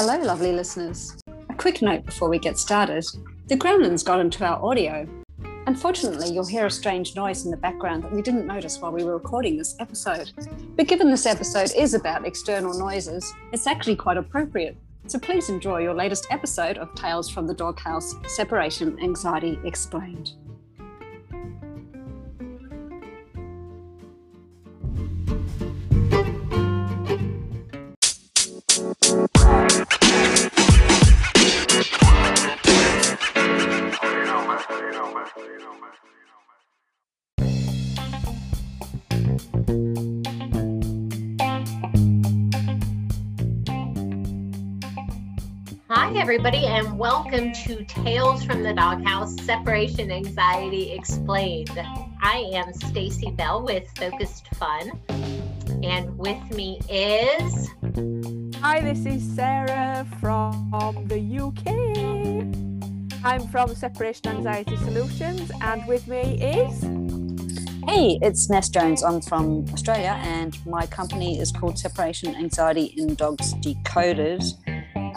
Hello, lovely listeners. A quick note before we get started the gremlins got into our audio. Unfortunately, you'll hear a strange noise in the background that we didn't notice while we were recording this episode. But given this episode is about external noises, it's actually quite appropriate. So please enjoy your latest episode of Tales from the Doghouse Separation Anxiety Explained. Everybody, and welcome to Tales from the Doghouse Separation Anxiety Explained. I am Stacy Bell with Focused Fun, and with me is. Hi, this is Sarah from the UK. I'm from Separation Anxiety Solutions, and with me is. Hey, it's Ness Jones. I'm from Australia, and my company is called Separation Anxiety in Dogs Decoded.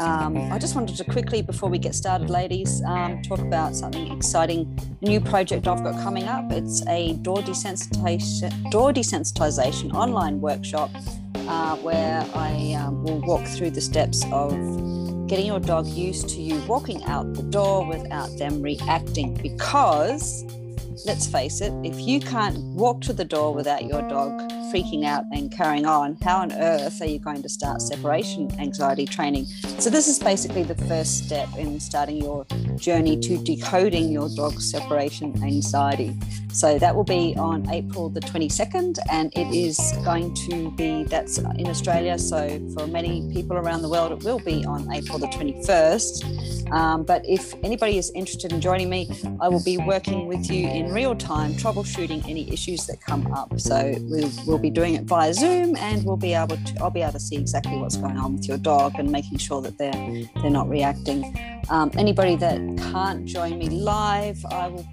Um, I just wanted to quickly, before we get started, ladies, um, talk about something exciting, a new project I've got coming up. It's a door desensitization, door desensitization online workshop uh, where I um, will walk through the steps of getting your dog used to you walking out the door without them reacting. Because, let's face it, if you can't walk to the door without your dog freaking out and carrying on, how on earth are you going to start separation anxiety training? So, this is basically the first step in starting your journey to decoding your dog's separation anxiety. So, that will be on April the 22nd, and it is going to be that's in Australia. So, for many people around the world, it will be on April the 21st. Um, but if anybody is interested in joining me, I will be working with you in real time, troubleshooting any issues that come up. So, we'll, we'll be doing it via Zoom, and we'll be able to I'll be able to see exactly what's going on with your dog and making sure that they're they're not reacting. Um, anybody that can't join me live, I will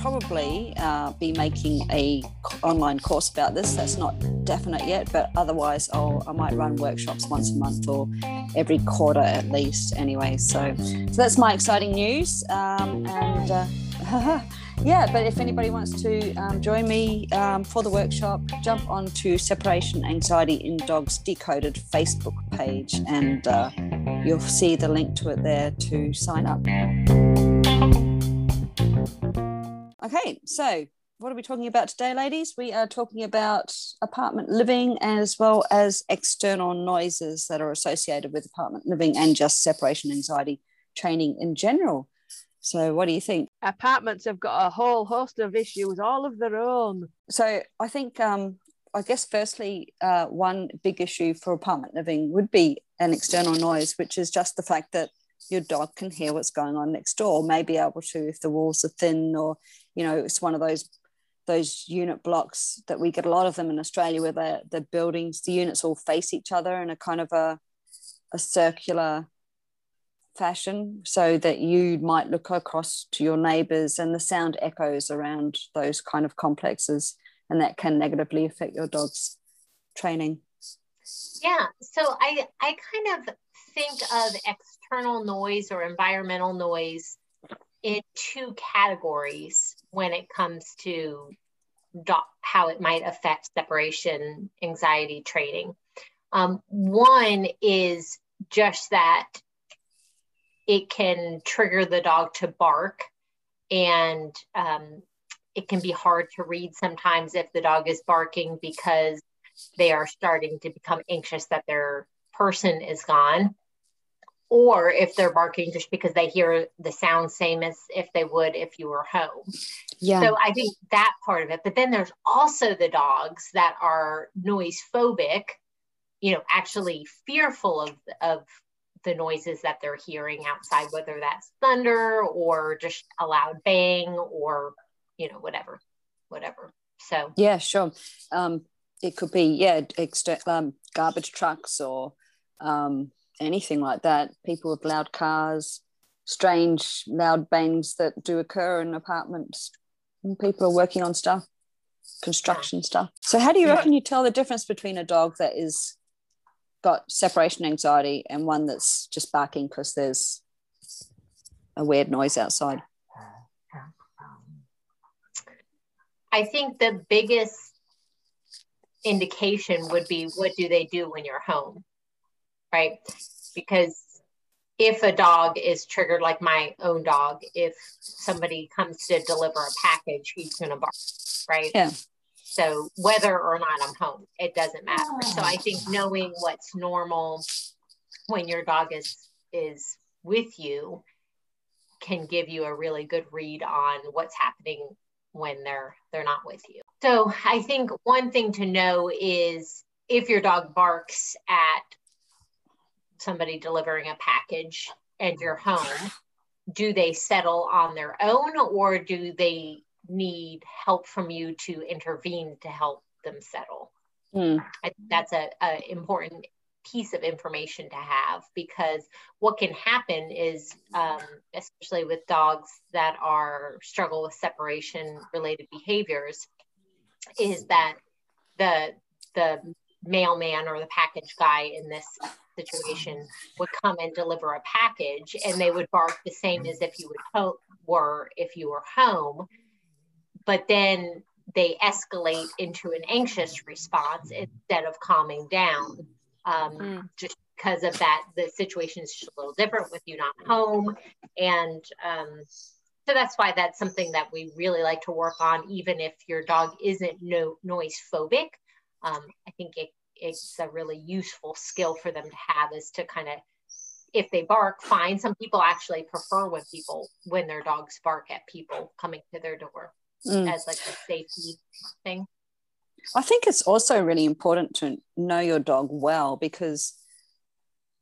probably uh, be making a online course about this. That's not definite yet, but otherwise, I'll, I might run workshops once a month or every quarter at least. Anyway, so so that's my exciting news, um, and. Uh, yeah, but if anybody wants to um, join me um, for the workshop, jump onto Separation Anxiety in Dogs Decoded Facebook page and uh, you'll see the link to it there to sign up. Okay, so what are we talking about today, ladies? We are talking about apartment living as well as external noises that are associated with apartment living and just separation anxiety training in general. So, what do you think? Apartments have got a whole host of issues all of their own. So, I think, um, I guess, firstly, uh, one big issue for apartment living would be an external noise, which is just the fact that your dog can hear what's going on next door, may be able to if the walls are thin, or you know, it's one of those those unit blocks that we get a lot of them in Australia, where the the buildings, the units all face each other in a kind of a a circular fashion so that you might look across to your neighbors and the sound echoes around those kind of complexes and that can negatively affect your dog's training. Yeah so i i kind of think of external noise or environmental noise in two categories when it comes to how it might affect separation anxiety training. Um, one is just that it can trigger the dog to bark and um, it can be hard to read sometimes if the dog is barking because they are starting to become anxious that their person is gone or if they're barking just because they hear the sound same as if they would if you were home. Yeah. So I think that part of it. But then there's also the dogs that are noise phobic, you know, actually fearful of of the noises that they're hearing outside, whether that's thunder or just a loud bang or, you know, whatever, whatever. So, yeah, sure. Um, it could be, yeah, extra, um, garbage trucks or um, anything like that. People with loud cars, strange loud bangs that do occur in apartments when people are working on stuff, construction stuff. So, how do you reckon you tell the difference between a dog that is got separation anxiety and one that's just barking because there's a weird noise outside? I think the biggest indication would be what do they do when you're home, right? Because if a dog is triggered, like my own dog, if somebody comes to deliver a package, he's going to bark, right? Yeah. So whether or not I'm home, it doesn't matter. So I think oh. knowing what's normal when your dog is is with you can give you a really good read on what's happening when they're they're not with you. So I think one thing to know is if your dog barks at somebody delivering a package and you're home, do they settle on their own or do they need help from you to intervene to help them settle? Mm. I think that's a, a important piece of information to have because what can happen is um, especially with dogs that are struggle with separation related behaviors is that the the mailman or the package guy in this situation would come and deliver a package and they would bark the same as if you would ho- were if you were home but then they escalate into an anxious response instead of calming down um, Mm. just because of that the situation is just a little different with you not home. And um, so that's why that's something that we really like to work on even if your dog isn't no noise phobic. Um, i think it, it's a really useful skill for them to have is to kind of if they bark fine. Some people actually prefer when people when their dogs bark at people coming to their door Mm. as like a safety thing I think it's also really important to know your dog well because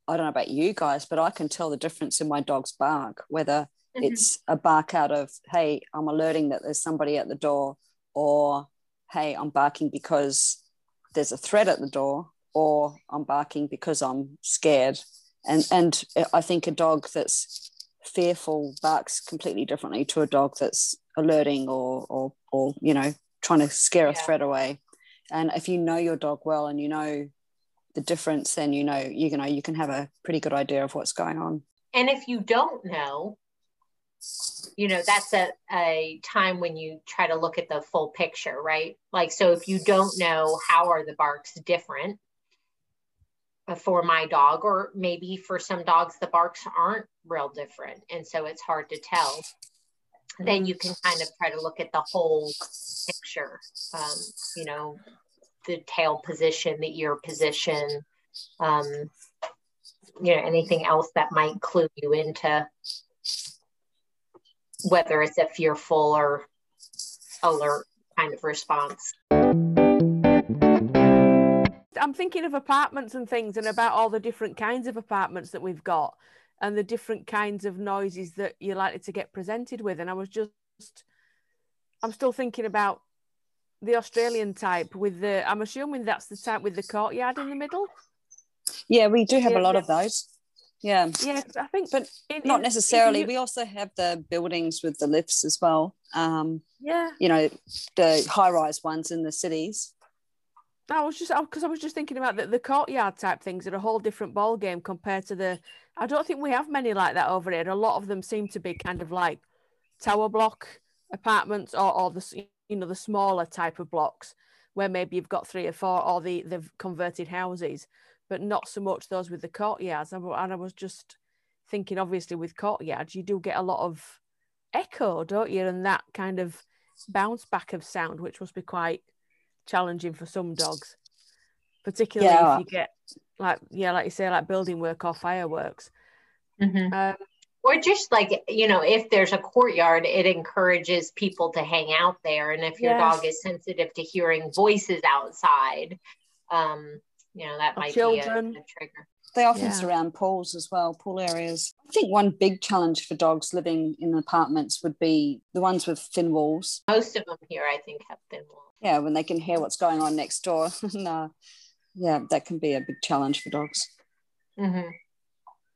I don't know about you guys, but I can tell the difference in my dog's bark, whether Mhm. it's a bark out of, hey, I'm alerting that there's somebody at the door, or hey, I'm barking because there's a threat at the door, or I'm barking because I'm scared. And and I think a dog that's fearful barks completely differently to a dog that's alerting or or or you know trying to scare a Yeah. threat away. And if you know your dog well and you know the difference, then you know you know you can have a pretty good idea of what's going on. And if you don't know, you know, that's a, a time when you try to look at the full picture, right? Like, so if you don't know how are the barks different uh, for my dog, or maybe for some dogs, the barks aren't real different. And so it's hard to tell. Then you can kind of try to look at the whole picture, um, you know, the tail position, the ear position, um, you know anything else that might clue you into whether it's a fearful or alert kind of response I'm thinking of apartments and things and about all the different kinds of apartments that we've got and the different kinds of noises that you're likely to get presented with. And I was just, I'm still thinking about the Australian type with the, I'm assuming that's the type with the courtyard in the middle. Yeah, we do have Yeah, a lot yeah. of those. Yeah, Yeah, I think, but in- not in- necessarily. in- We also have the buildings with the lifts as well. Um, yeah, you know, the high-rise ones in the cities. I was just because I was just thinking about the, the courtyard type things are a whole different ball game compared to the. I don't think we have many like that over here. A lot of them seem to be kind of like tower block apartments or, or the you know the smaller type of blocks where maybe you've got three or four or the the converted houses, but not so much those with the courtyards. And and I was just thinking, obviously, with courtyards, you do get a lot of echo, don't you? And that kind of bounce back of sound, which must be quite challenging for some dogs, particularly Yeah. if you get like yeah, like you say, like building work or fireworks. Mm-hmm. Um, or just like you know if there's a courtyard it encourages people to hang out there and if your Yeah. dog is sensitive to hearing voices outside um you know that Or might be a, a trigger They often Yeah. surround pools as well, pool areas. I think one big challenge for dogs living in apartments would be the ones with thin walls. most of them here i think have thin walls Yeah, when they can hear what's going on next door. and, uh, yeah, that can be a big challenge for dogs. hmm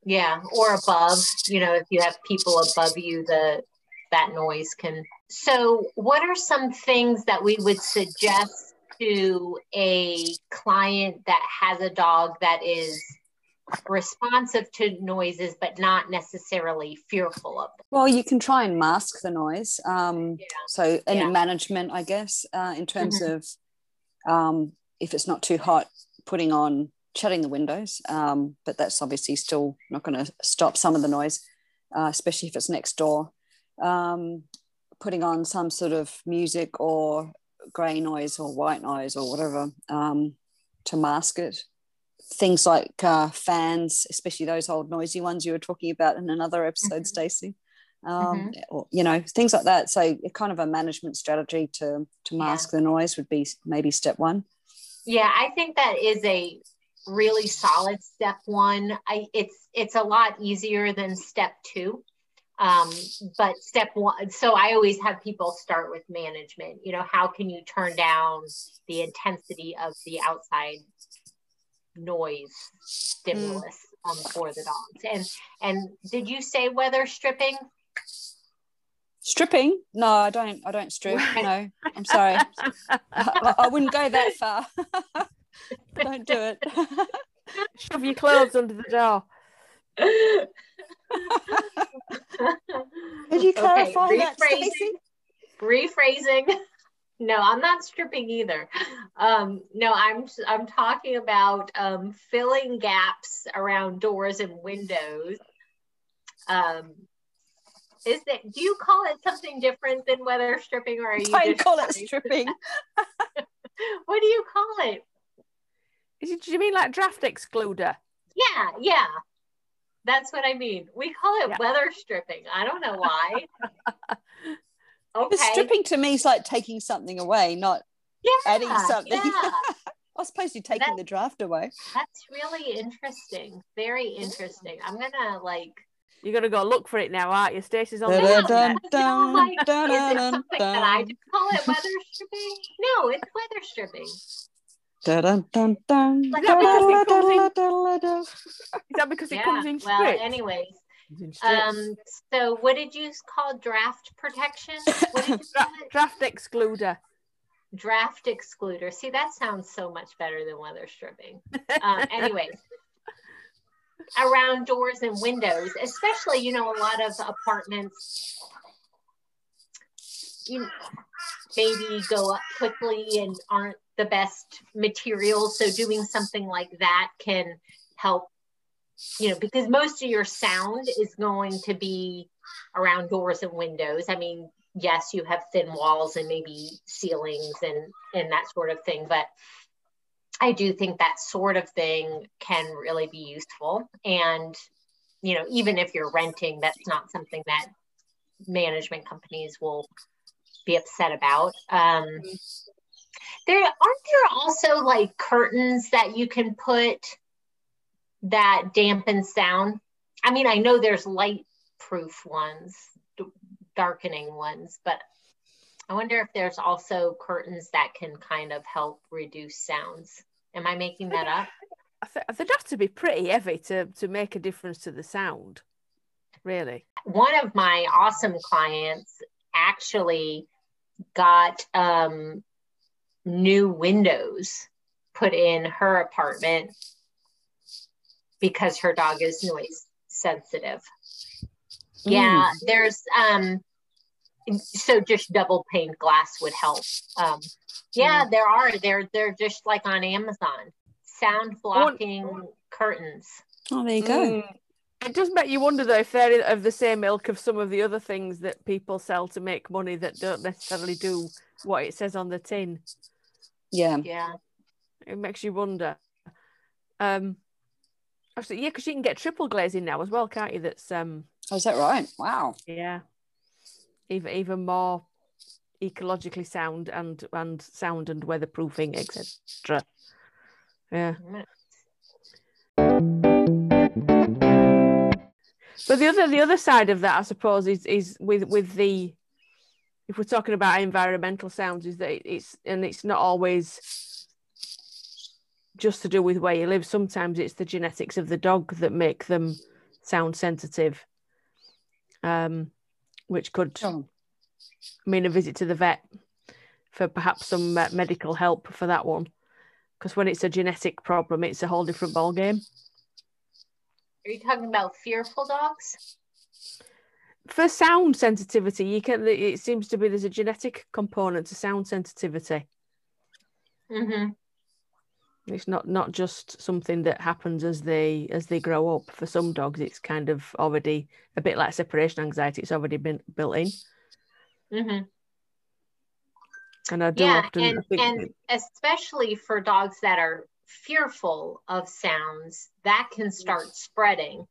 Yeah, or above, you know, if you have people above you, the that noise can. So, what are some things that we would suggest to a client that has a dog that is responsive to noises but not necessarily fearful of them Well, you can try and mask the noise. Um, Yeah. So, in Yeah. management, I guess, uh, in terms Mhm. of um, if it's not too hot, putting on shutting the windows. Um, but that's obviously still not going to stop some of the noise, uh, especially if it's next door. Um, putting on some sort of music or grey noise or white noise or whatever um, to mask it. Things like uh, fans, especially those old noisy ones you were talking about in another episode, Mhm. Stacey. Um, or, you know, things like that. So, kind of a management strategy to to Yeah. mask the noise would be maybe step one. Yeah, I think that is a really solid step one. I it's it's a lot easier than step two. Um, but step one, so I always have people start with management. You know, how can you turn down the intensity of the outside noise stimulus um, for the dogs? And and did you say weather stripping? Stripping? No, I don't. I don't strip. No, I'm sorry. I, I wouldn't go that far. don't do it. Shove your clothes under the door. Could you Okay, clarify that, rephrasing. Stacey? rephrasing no i'm not stripping either. Um no i'm i'm talking about um filling gaps around doors and windows. Um is that do you call it something different than weather stripping or are you just call it stripping. what do you call it, do you mean like draft excluder? yeah yeah. That's what i mean. We call it Yeah. weather stripping. I don't know why okay The stripping to me is like taking something away, not yeah, adding something. yeah. I suppose you're taking That- the draft away. That's really interesting. Very interesting. I'm gonna like. You're gonna go look for it now, aren't you? Stacey's on the Yeah. Dun, internet. dun, like, dun, is it dun, something that I just call it weather stripping? No, it's weather stripping. Dun, dun, dun, dun. Like, Dun, because it comes in- dun, dun, dun. Is that because it yeah. comes in well, strips? anyways, Comes in strips. Um, so what did you call draft protection? What did you call it? draft excluder. Draft excluder. See, that sounds so much better than weather stripping. Um, anyways, around doors and windows, especially, you know, a lot of apartments, you know, maybe go up quickly and aren't the best materials. So doing something like that can help, you know, because most of your sound is going to be around doors and windows. I mean, yes, you have thin walls and maybe ceilings and and that sort of thing, but I do think that sort of thing can really be useful. And, you know, even if you're renting, that's not something that management companies will be upset about. Um, there aren't there also like curtains that you can put that dampen sound. I mean, I know there's light proof ones, d- darkening ones, but I wonder if there's also curtains that can kind of help reduce sounds. Am I making that up? I th- they'd have to be pretty heavy to to make a difference to the sound. Really. One of my awesome clients actually got um, new windows put in her apartment because her dog is noise sensitive. Yeah, there's um so just double pane glass would help. Um yeah, there are. They're they're just like on Amazon. Sound blocking curtains. Oh, there you go. Mm. It does make you wonder though if they're of the same ilk of some of the other things that people sell to make money that don't necessarily do what it says on the tin. Yeah. Yeah. It makes you wonder. Um, actually, yeah, because you can get triple glazing now as well, can't you? That's um, Oh, is that right? Wow. yeah, even even more ecologically sound and and sound and weatherproofing, etc. Yeah. But the other the other side of that, I suppose, is is with with the if we're talking about environmental sounds, is that it's and it's not always just to do with where you live. Sometimes it's the genetics of the dog that make them sound sensitive, um, which could Oh, mean a visit to the vet. for perhaps some uh, medical help for that one. Because when it's a genetic problem, it's a whole different ball game. Are you talking about fearful dogs? For sound sensitivity, you can. It seems to be there's a genetic component to sound sensitivity. Mm-hmm. It's not not just something that happens as they as they grow up. For some dogs, it's kind of already a bit like separation anxiety. It's already been built in. Mm-hmm. And I do yeah, often and, think and especially for dogs that are fearful of sounds, that can start spreading.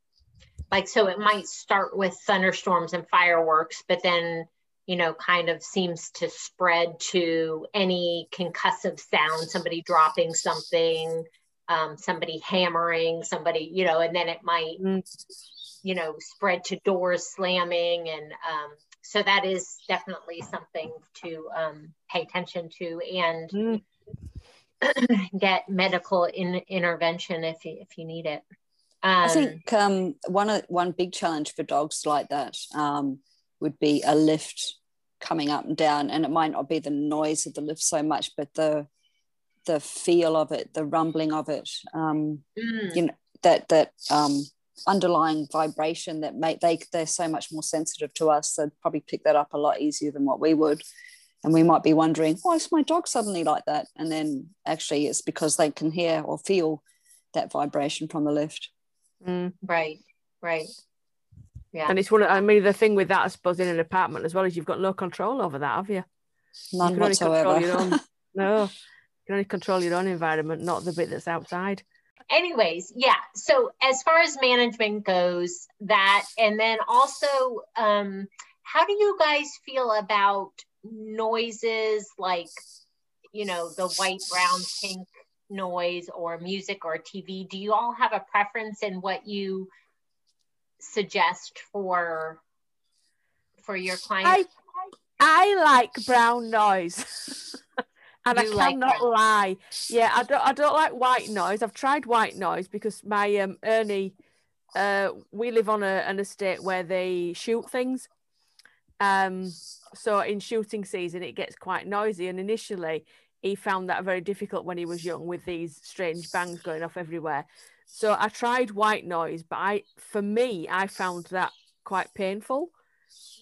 Like, so it might start with thunderstorms and fireworks, but then, you know, kind of seems to spread to any concussive sound, somebody dropping something, um, somebody hammering, somebody, you know, and then it might, Mm. you know, spread to doors slamming. And um, so that is definitely something to um, pay attention to and Mm. get medical in, intervention if you, if you need it. Um, I think um, one one big challenge for dogs like that um, would be a lift coming up and down, and it might not be the noise of the lift so much, but the the feel of it, the rumbling of it, um, mm, you know, that that um, underlying vibration that make they they're so much more sensitive to us. They'd probably pick that up a lot easier than what we would. And we might be wondering, why is my dog suddenly like that? And then actually, it's because they can hear or feel that vibration from the lift. Mm. right, right. Yeah. And it's one. Of, I mean, the thing with that, I suppose, in an apartment as well is you've got no control over that, have you? None you can only control whatsoever. own. no, you can only control your own environment, not the bit that's outside. anyways yeah so as far as management goes that and then also um how do you guys feel about noises like you know the white brown pink noise or music or tv do you all have a preference in what you suggest for for your clients I like brown noise. and You I cannot brown. lie. Yeah, I don't I don't like white noise. I've tried white noise because my um Ernie uh we live on a, an estate where they shoot things. Um so in shooting season it gets quite noisy and initially he found that very difficult when he was young with these strange bangs going off everywhere. So I tried white noise, but I for me I found that quite painful.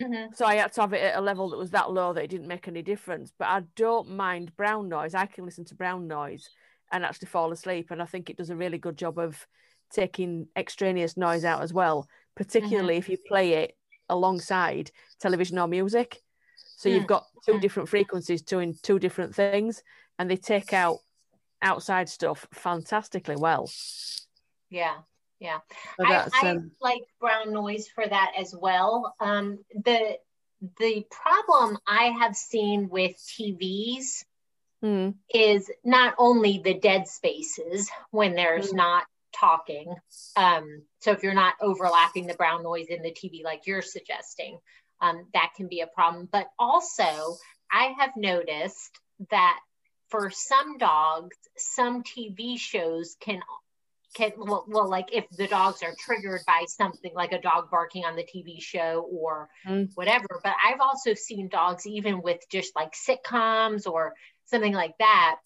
Mhm. So I had to have it at a level that was that low that it didn't make any difference. But I don't mind brown noise. I can listen to brown noise and actually fall asleep. And I think it does a really good job of taking extraneous noise out as well, particularly if you play it alongside television or music. So you've got two Mm. different frequencies doing two different things, and they take out outside stuff fantastically well. Yeah yeah I, I um, like brown noise for that as well. Um, the the problem I have seen with TVs mm, is not only the dead spaces when there's Mm. not talking. Um, so if you're not overlapping the brown noise in the TV like you're suggesting, um, that can be a problem. But also, I have noticed that for some dogs, some TV shows can can well, well like if the dogs are triggered by something like a dog barking on the TV show or Mm. whatever. But I've also seen dogs even with just like sitcoms or something like that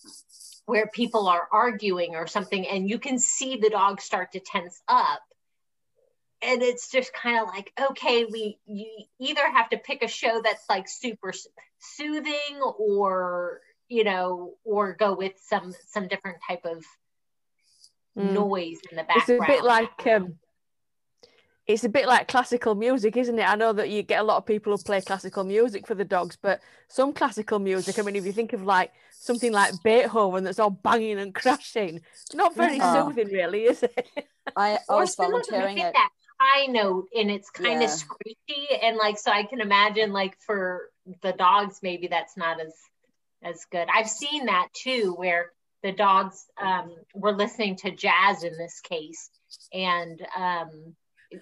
where people are arguing or something and you can see the dog start to tense up and it's just kind of like okay we you either have to pick a show that's like super soothing or you know or go with some some different type of mm. noise in the it's background a bit like um it's a bit like classical music isn't it i know that you get a lot of people who play classical music for the dogs but some classical music i mean if you think of like something like beethoven that's all banging and crashing not very Yeah. soothing really is it I, I or was some volunteering hit at that high note and it's kind Yeah. of screechy and like so i can imagine like for the dogs maybe that's not as as good i've seen that too where the dogs um, were listening to jazz in this case. And um,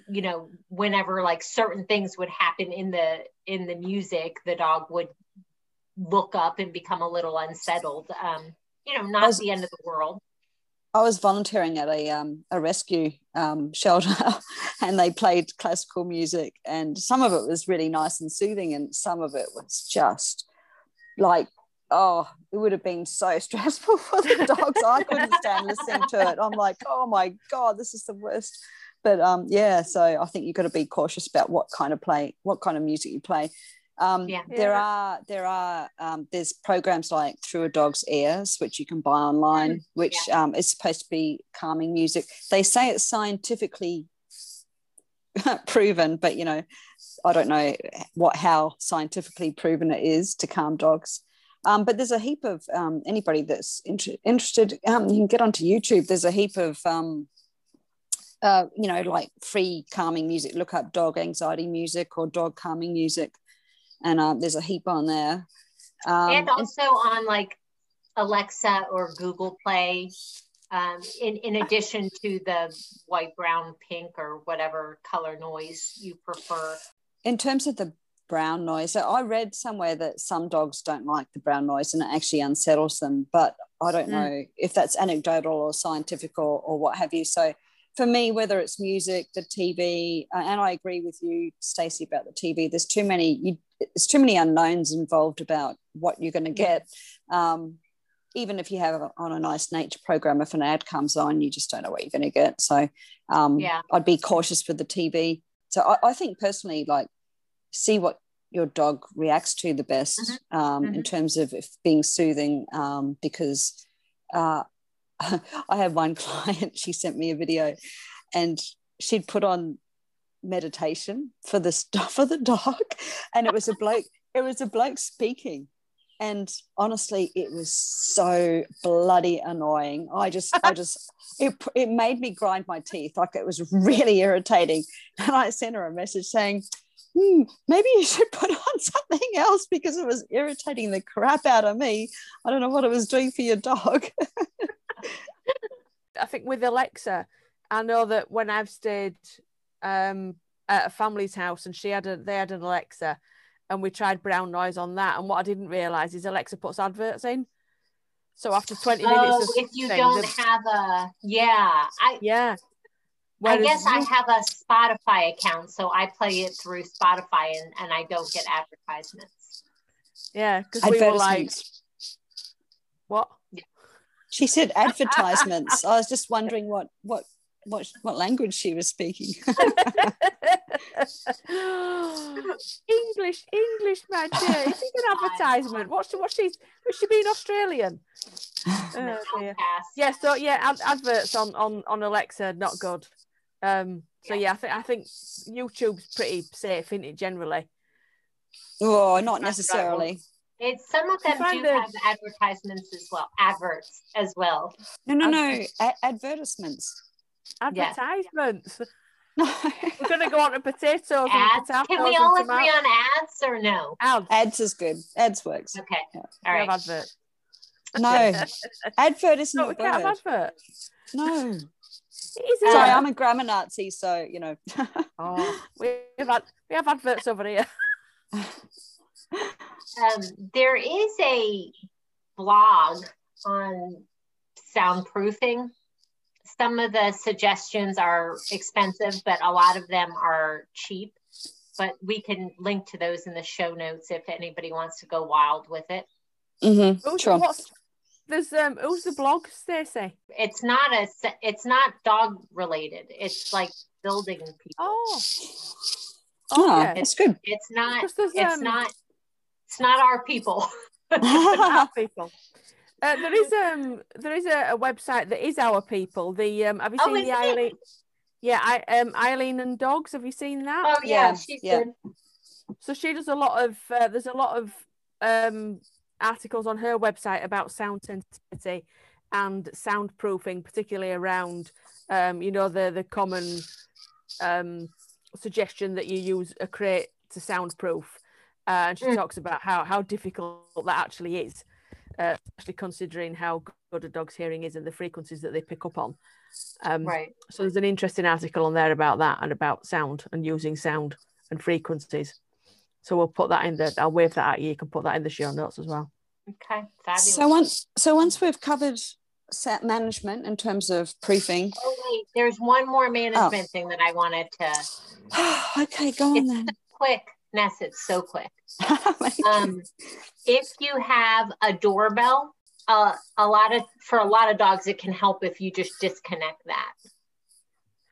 you know whenever like certain things would happen in the in the music the dog would look up and become a little unsettled um, you know not Was- the end of the world. I was volunteering at a um, a rescue um, shelter, and they played classical music, and some of it was really nice and soothing, and some of it was just like oh, it would have been so stressful for the dogs. I couldn't stand listening to it. I'm like, oh my god, this is the worst. But um, yeah, so I think you've got to be cautious about what kind of play, what kind of music you play. Um, Yeah. There Yeah. are there are um, there's programs like Through a Dog's Ears, which you can buy online, which um, is supposed to be calming music. They say it's scientifically proven, but you know, I don't know what how scientifically proven it is to calm dogs. Um, but there's a heap of um, anybody that's inter- interested. Um, you can get onto YouTube. There's a heap of um, uh, you know, like free calming music. Look up dog anxiety music or dog calming music, and uh, there's a heap on there. Um, and also on like Alexa or Google Play. Um, in, in addition to the white, brown, pink, or whatever color noise you prefer. in terms of the brown noise, so I read somewhere that some dogs don't like the brown noise and it actually unsettles them. But I don't Mm. know if that's anecdotal or scientific or, or what have you. So for me, whether it's music, the TV, uh, and I agree with you, Stacey, about the TV. There's too many. You, there's too many unknowns involved about what you're going to get. Um, even if you have a, on a nice nature program, if an ad comes on, you just don't know what you're going to get. So um, Yeah. I'd be cautious with the TV. So I, I think personally, like, see what your dog reacts to the best um, in Mhm. terms of if being soothing, um, because uh, I have one client, she sent me a video and she'd put on meditation for the stuff for the dog and it was a bloke it was a bloke speaking. And honestly it was so bloody annoying. I just i just it, it made me grind my teeth. Like it was really irritating. And i sent her a message saying hmm, maybe you should put on something else because it was irritating the crap out of me i don't know what it was doing for your dog I think with Alexa, I know that when I've stayed um, at a family's house and she had a they had an Alexa and we tried brown noise on that and what I didn't realize is Alexa puts adverts in. So after 20 minutes Oh, of if you don't the- have a, yeah, I, yeah. I Whereas guess I have a Spotify account, so I play it through Spotify and, and I don't get advertisements. yeah, because we were like, advertisements what? she said advertisements i was just wondering what what what what language she was speaking English, English, my dear. Is it an advertisement? What's what's she? Has she been Australian? Oh, dear. Yeah, so yeah, ad- adverts on on on Alexa not good. Um, so yeah, I think I think YouTube's pretty safe, isn't it? Generally, oh not necessarily It's some of them do the- have advertisements as well, adverts as well. no no no A- advertisements Yeah. no advertisements. We're gonna go on to potatoes and Ads. potatoes Can we all tomatoes. agree on ads or no? Ads. ads is good ads works Okay. Yeah. All We have adverts. no advert isn't No, a we can't have word adverts. no It is. Uh, sorry a i'm a grammar nazi so you know Oh, we have had, we have adverts over here. Um, there is a blog on soundproofing. Some of the suggestions are expensive, but a lot of them are cheap. But we can link to those in the show notes if anybody wants to go wild with it. Mhm, Who's, sure what's, there's um who's the blog, Stacey? It's not a it's not dog related. It's like building people. Oh, oh, okay. that's good It's not it's um, not it's not our people. our people. Uh, there is um there is a, a website that is our people. The um have you Oh, seen is the it? Eileen? Yeah, I um Eileen and dogs. Have you seen that? Oh yeah, Yeah, she's yeah. good. So she does a lot of uh, there's a lot of um articles on her website about sound sensitivity and soundproofing, particularly around um you know the the common um suggestion that you use a crate to soundproof. Uh, and she Mm. talks about how how difficult that actually is, uh, especially considering how good a dog's hearing is and the frequencies that they pick up on. Um, Right. so there's an interesting article on there about that and about sound and using sound and frequencies. So we'll put that in the. I'll wave that at you. You can put that in the show notes as well. Okay. Fabulous. so once so once we've covered set management in terms of proofing Oh wait, there's one more management thing that I wanted to okay go on It's then quick Ness, it's so quick. um, if you have a doorbell, uh, a lot of for a lot of dogs, it can help if you just disconnect that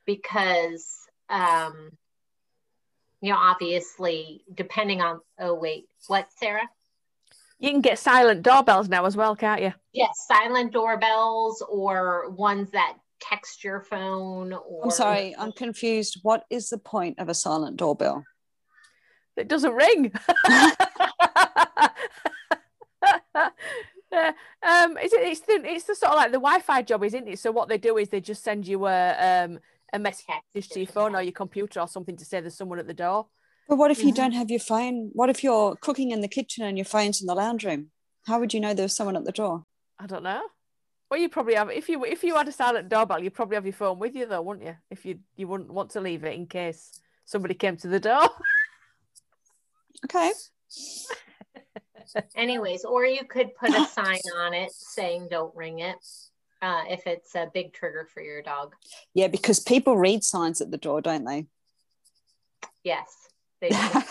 because um, you know obviously depending on oh wait what Sarah you can get silent doorbells now as well, can't you? Yes, silent doorbells or ones that text your phone. Or... I'm sorry, I'm confused. What is the point of a silent doorbell? It doesn't ring. um, it's, it's the it's the sort of like the Wi-Fi job, isn't it? So what they do is they just send you a um a message to your phone or your computer or something to say there's someone at the door. But what if you mm-hmm. don't have your phone? What if you're cooking in the kitchen and your phone's in the lounge room? How would you know there's someone at the door? I don't know. Well, you probably have if you if you had a silent doorbell, you probably have your phone with you though, wouldn't you? If you you wouldn't want to leave it in case somebody came to the door. okay. Anyways, or you could put a sign on it saying "Don't ring it." Uh, if it's a big trigger for your dog. Yeah, because people read signs at the door, don't they? Yes, they do.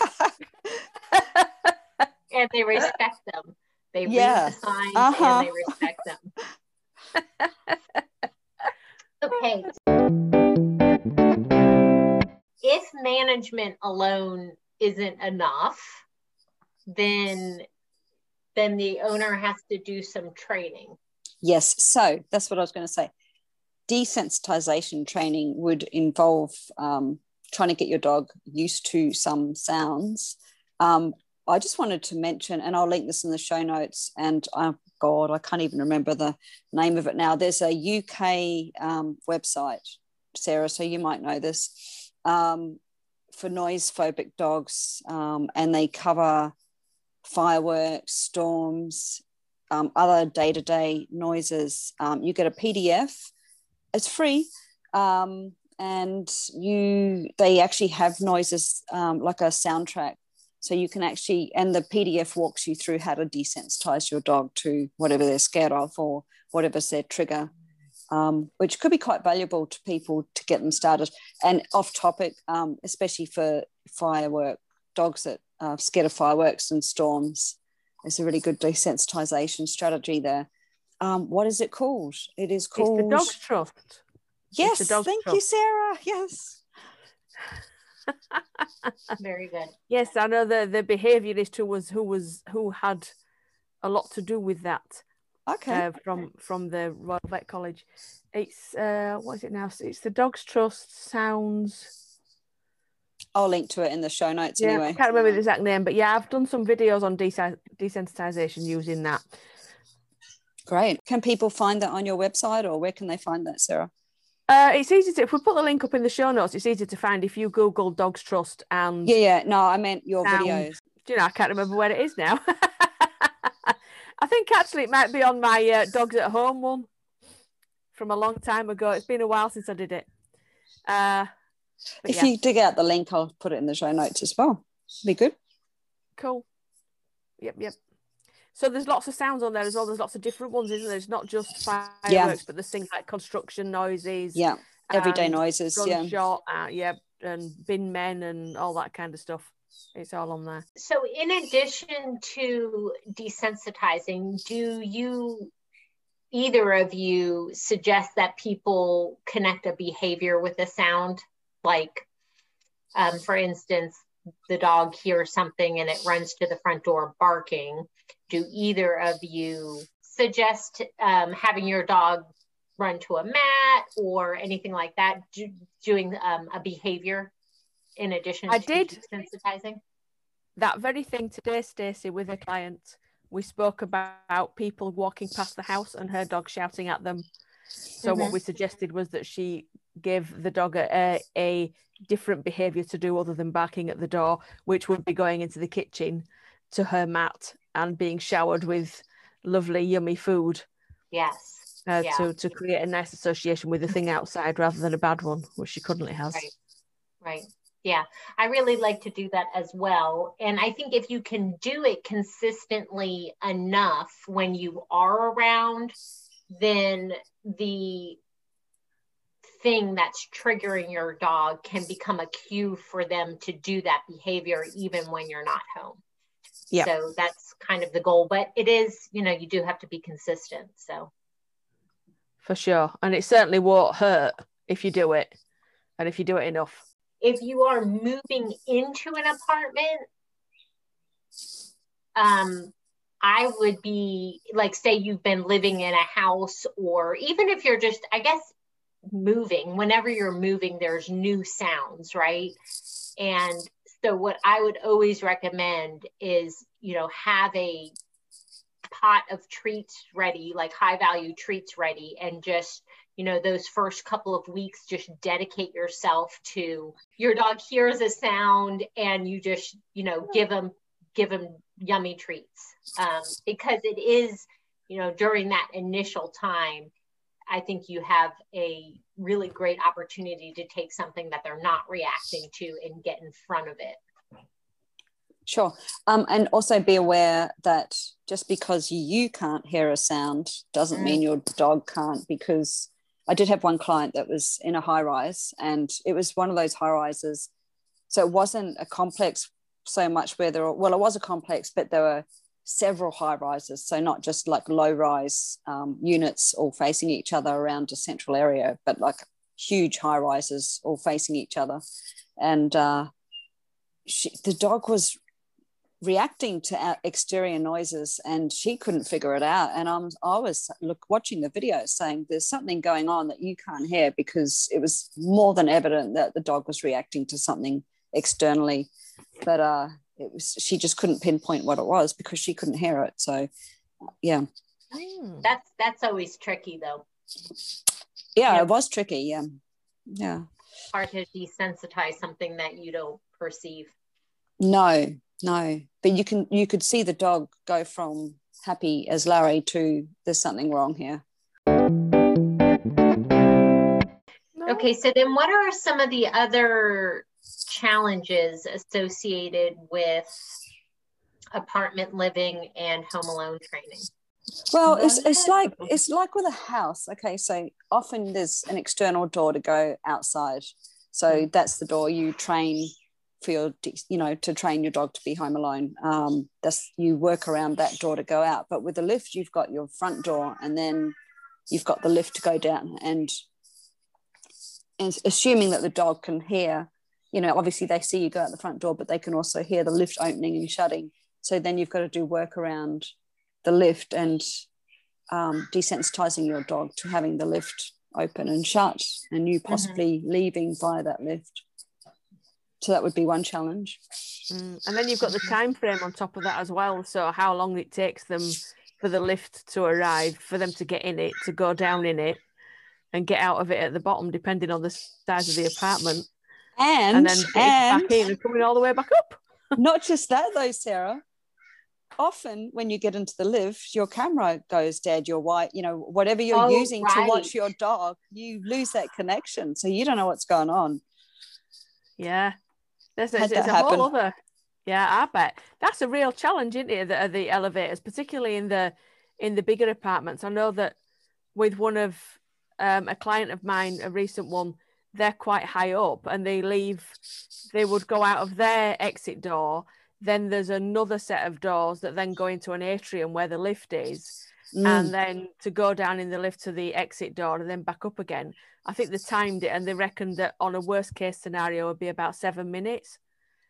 and they respect them. They yeah. read the signs uh-huh. and they respect them. okay. If management alone isn't enough, then then the owner has to do some training. Yes, so that's what I was going to say. Desensitization training would involve um, trying to get your dog used to some sounds. Um, I just wanted to mention, and I'll link this in the show notes. And oh God, I can't even remember the name of it now. There's a UK um, website, Sarah, so you might know this, um, for noise phobic dogs, um, and they cover fireworks, storms, um, other day to day noises. Um, you get a PDF, it's free. Um, and you they actually have noises um, like a soundtrack so you can actually and the pdf walks you through how to desensitize your dog to whatever they're scared of or whatever's their trigger um, which could be quite valuable to people to get them started and off topic um, especially for firework dogs that are scared of fireworks and storms. It's a really good desensitization strategy there. Um, what is it called? It is called it's the Dogs Trust. Yes, thank trust. you, Sarah. Yes. Very good. Yes, I know the the behaviourist who was who was who had a lot to do with that. Okay. Uh, from from the Royal Vet College, it's uh, what is it now? It's the Dogs Trust Sounds I'll link to it in the show notes yeah, anyway. I can't remember the exact name, but yeah, I've done some videos on desensitization using that. Great. Can people find that on your website or where can they find that, Sarah? Uh, it's easy to if we put the link up in the show notes. It's easy to find if you Google Dogs Trust and yeah, yeah. No, I meant your sound. videos. Do you know? I can't remember where it is now. I think actually it might be on my uh, Dogs at Home one from a long time ago. It's been a while since I did it. Uh, but if yeah. you dig out the link, I'll put it in the show notes as well. Be good. Cool. Yep, yep. So there's lots of sounds on there as well. There's lots of different ones, isn't there? It's not just fireworks, yeah. but there's things like construction noises. Yeah. Everyday noises. Yeah. Shot, uh, yeah. And bin men and all that kind of stuff. It's all on there. So, in addition to desensitizing, do you either of you suggest that people connect a behavior with a sound? Like um, for instance the dog hears something and it runs to the front door barking do either of you suggest um, having your dog run to a mat or anything like that do, doing um, a behavior in addition I to did sensitizing that very thing today Stacey with a client. We spoke about people walking past the house and her dog shouting at them. So mm-hmm. what we suggested was that she give the dog a, a different behavior to do other than barking at the door, which would be going into the kitchen to her mat and being showered with lovely, yummy food. Yes. Uh, yeah. to, to create a nice association with the thing outside rather than a bad one, which she currently has. Right. Right. Yeah. I really like to do that as well. And I think if you can do it consistently enough when you are around, then the thing that's triggering your dog can become a cue for them to do that behavior even when you're not home. Yeah. So that's kind of the goal, but it is, you know, you do have to be consistent. So for sure. And it certainly won't hurt if you do it and if you do it enough. If you are moving into an apartment, um, I would be like, say you've been living in a house, or even if you're just, I guess, moving, whenever you're moving, there's new sounds, right? And so, what I would always recommend is, you know, have a pot of treats ready, like high value treats ready, and just, you know, those first couple of weeks, just dedicate yourself to your dog hears a sound and you just, you know, give them, give them yummy treats. Um, because it is, you know, during that initial time, I think you have a really great opportunity to take something that they're not reacting to and get in front of it. Sure. Um, and also be aware that just because you can't hear a sound doesn't mm. mean your dog can't, because I did have one client that was in a high rise and it was one of those high rises. So it wasn't a complex so much where there were, well, it was a complex, but there were several high rises. So not just like low rise um, units all facing each other around a central area, but like huge high rises all facing each other. And uh, she, the dog was reacting to exterior noises and she couldn't figure it out and I'm, i was look watching the video saying there's something going on that you can't hear because it was more than evident that the dog was reacting to something externally but uh it was she just couldn't pinpoint what it was because she couldn't hear it. So yeah. Hmm. that's that's always tricky though. Yeah, yeah. it was tricky yeah. Yeah. Hard to desensitize something that you don't perceive. No no. But you can you could see the dog go from happy as larry to there's something wrong here. Okay so then what are some of the other challenges associated with apartment living and home alone training? Well it's, it's like it's like with a house. Okay so often there's an external door to go outside. So that's the door you train for your you know to train your dog to be home alone. Um, that's you work around that door to go out. But with the lift you've got your front door and then you've got the lift to go down. And and assuming that the dog can hear you know obviously they see you go out the front door but they can also hear the lift opening and shutting so then you've got to do work around the lift and um, desensitizing your dog to having the lift open and shut and you mm-hmm. possibly mm-hmm. leaving via that lift so that would be one challenge mm. and then you've got the time frame on top of that as well so how long it takes them for the lift to arrive for them to get in it to go down in it and get out of it at the bottom depending on the size of the apartment and, and then and, back in and coming all the way back up. Not just that though sarah. Often when you get into the lift your camera goes dead your white you know whatever you're oh, using right. to watch your dog you lose that connection. So you don't know what's going on. Yeah. There's, there's, there's a happen. whole other yeah i bet. That's a real challenge isn't it the, the elevators particularly in the in the bigger apartments. I know that with one of um, a client of mine a recent one they're quite high up and they leave they would go out of their exit door then there's another set of doors that then go into an atrium where the lift is mm. and then to go down in the lift to the exit door and then back up again. I think they timed it and they reckoned that on a worst case scenario would be about seven minutes.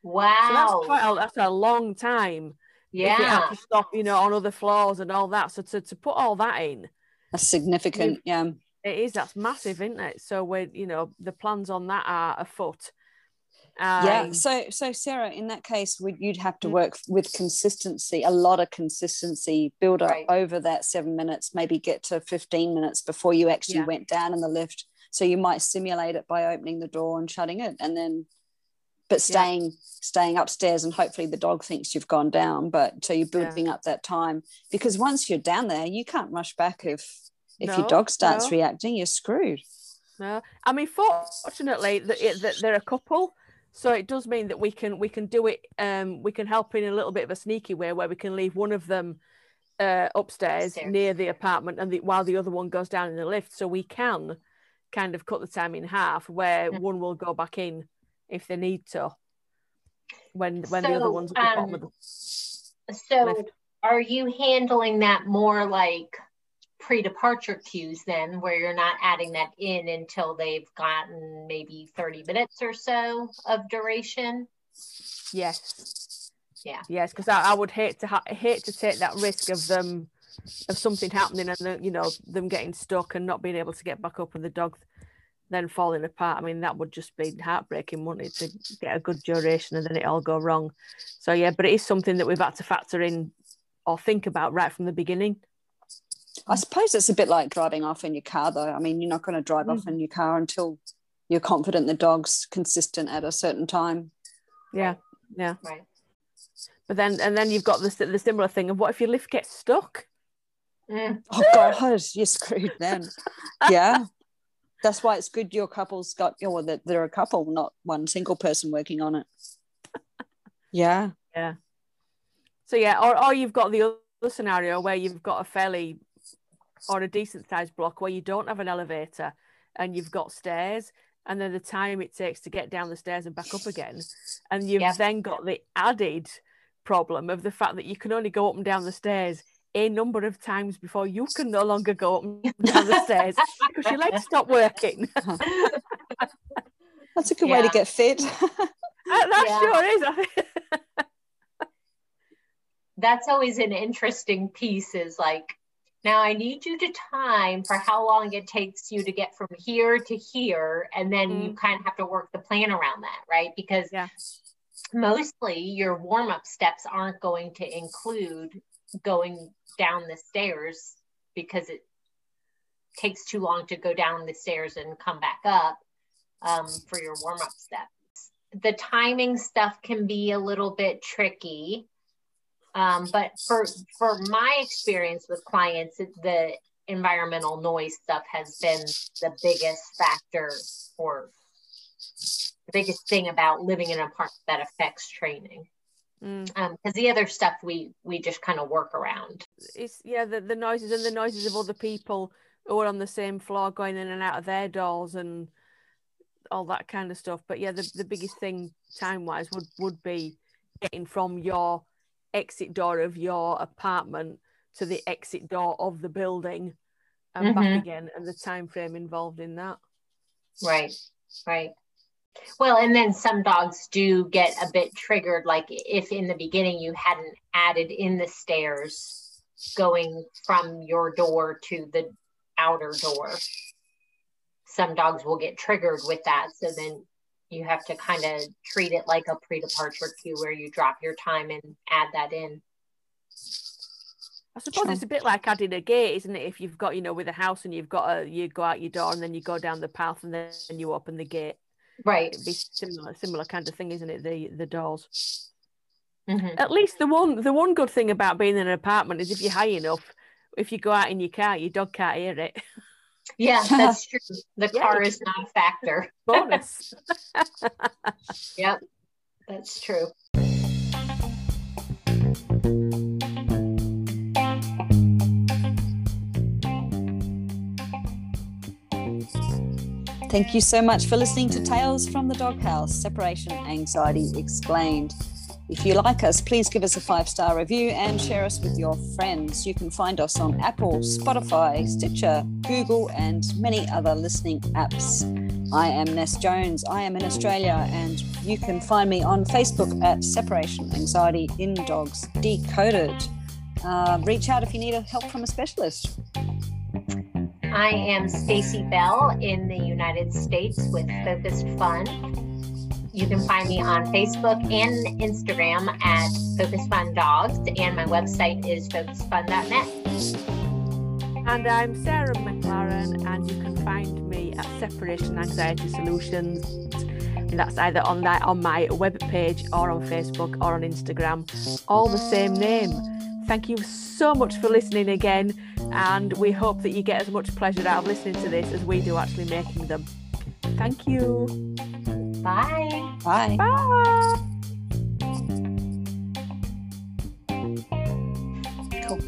Wow so that's quite a, that's a long time yeah if you have to stop you know on other floors and all that. So to, to put all that in that's significant yeah it is. That's massive, isn't it? So we're, you know, the plans on that are afoot. Um, yeah. So, so Sarah, in that case, you'd have to mm. work with consistency, a lot of consistency, build up right. over that seven minutes, maybe get to 15 minutes before you actually yeah. went down in the lift. So you might simulate it by opening the door and shutting it, and then, but staying yeah. staying upstairs, and hopefully the dog thinks you've gone down. But so you're building yeah. up that time because once you're down there, you can't rush back if if no, your dog starts no. reacting, you're screwed. No, I mean, fortunately, that the, they're a couple, so it does mean that we can we can do it. Um, we can help in a little bit of a sneaky way where we can leave one of them uh, upstairs, upstairs, near the apartment, and the, while the other one goes down in the lift, so we can kind of cut the time in half, where Mm. one will go back in if they need to. When when the other one's at the bottom of um, the So Lift. are you handling that more like pre-departure cues then, where you're not adding that in until they've gotten maybe 30 minutes or so of duration? yes, Yeah. yes, because I, I would hate to ha- hate to take that risk of them of something happening and the, you know them getting stuck and not being able to get back up and the dog then falling apart. I mean that would just be heartbreaking, wouldn't it, to get a good duration and then it all go wrong. So yeah, but it is something that we've had to factor in or think about right from the beginning. I suppose it's a bit like driving off in your car, though. I mean, you're not going to drive off in your car until you're confident the dog's consistent at a certain time. Yeah, yeah. Right. But then and then you've got the the similar thing of what if your lift gets stuck? Mm, Oh God, you're screwed then. Yeah, that's why it's good your couple's got, or that they're a couple, not one single person working on it. Yeah. Yeah, So yeah, or or you've got the other scenario where you've got a fairly or a decent sized block where you don't have an elevator and you've got stairs and then the time it takes to get down the stairs and back up again and you've Yeah. then got the added problem of the fact that you can only go up and down the stairs a number of times before you can no longer go up and down the stairs because your legs stop working. that's a good way to get fit. Uh, that Yeah. sure is. That's always an interesting piece is like, now I need you to time for how long it takes you to get from here to here. And then you kind of have to work the plan around that, right? Because Yeah. mostly your warm up steps aren't going to include going down the stairs because it takes too long to go down the stairs and come back up um, for your warm up steps. The timing stuff can be a little bit tricky. Um, but for for my experience with clients, the environmental noise stuff has been the biggest factor or the biggest thing about living in an apartment that affects training. Mm. Because the other stuff we we just kind of work around. it's yeah the, the noises and the noises of other people who are on the same floor going in and out of their doors and all that kind of stuff but yeah the, the biggest thing time wise would would be getting from your exit door of your apartment to the exit door of the building and back Mhm. again and the time frame involved in that Right, right. Well, and then some dogs do get a bit triggered, like if in the beginning you hadn't added in the stairs going from your door to the outer door. Some dogs will get triggered with that. So then you have to kind of treat it like a pre departure cue where you drop your time and add that in. I suppose Sure. it's a bit like adding a gate, isn't it? If you've got, you know, with a house and you've got a, you go out your door and then you go down the path and then you open the gate. Right. It'd be similar, similar kind of thing, isn't it? The the doors. Mhm. At least the one, the one good thing about being in an apartment is if you're high enough, if you go out in your car, your dog can't hear it. Yeah, that's true. The Yeah. car is not a factor. Bonus. Yep, that's true. Thank you so much for listening to Tales from the Doghouse Separation Anxiety Explained. If you like us, please give us a five star review and share us with your friends. You can find us on Apple, Spotify, Stitcher, Google, and many other listening apps. I am Ness Jones. I am in Australia, and you can find me on Facebook at Separation Anxiety in Dogs Decoded. Uh, reach out if you need help from a specialist. I am Stacy Bell in the United States with Focused Fun. You can find me on Facebook and Instagram at Focus Fun Dogs, and my website is focusedfun.net. and I'm Sarah McLaren, and you can find me at Separation Anxiety Solutions. And that's either on that on my webpage or on Facebook or on Instagram, all the same name. Thank you so much for listening again, and we hope that you get as much pleasure out of listening to this as we do actually making them. Thank you. Bye. Bye. Bye. Cool.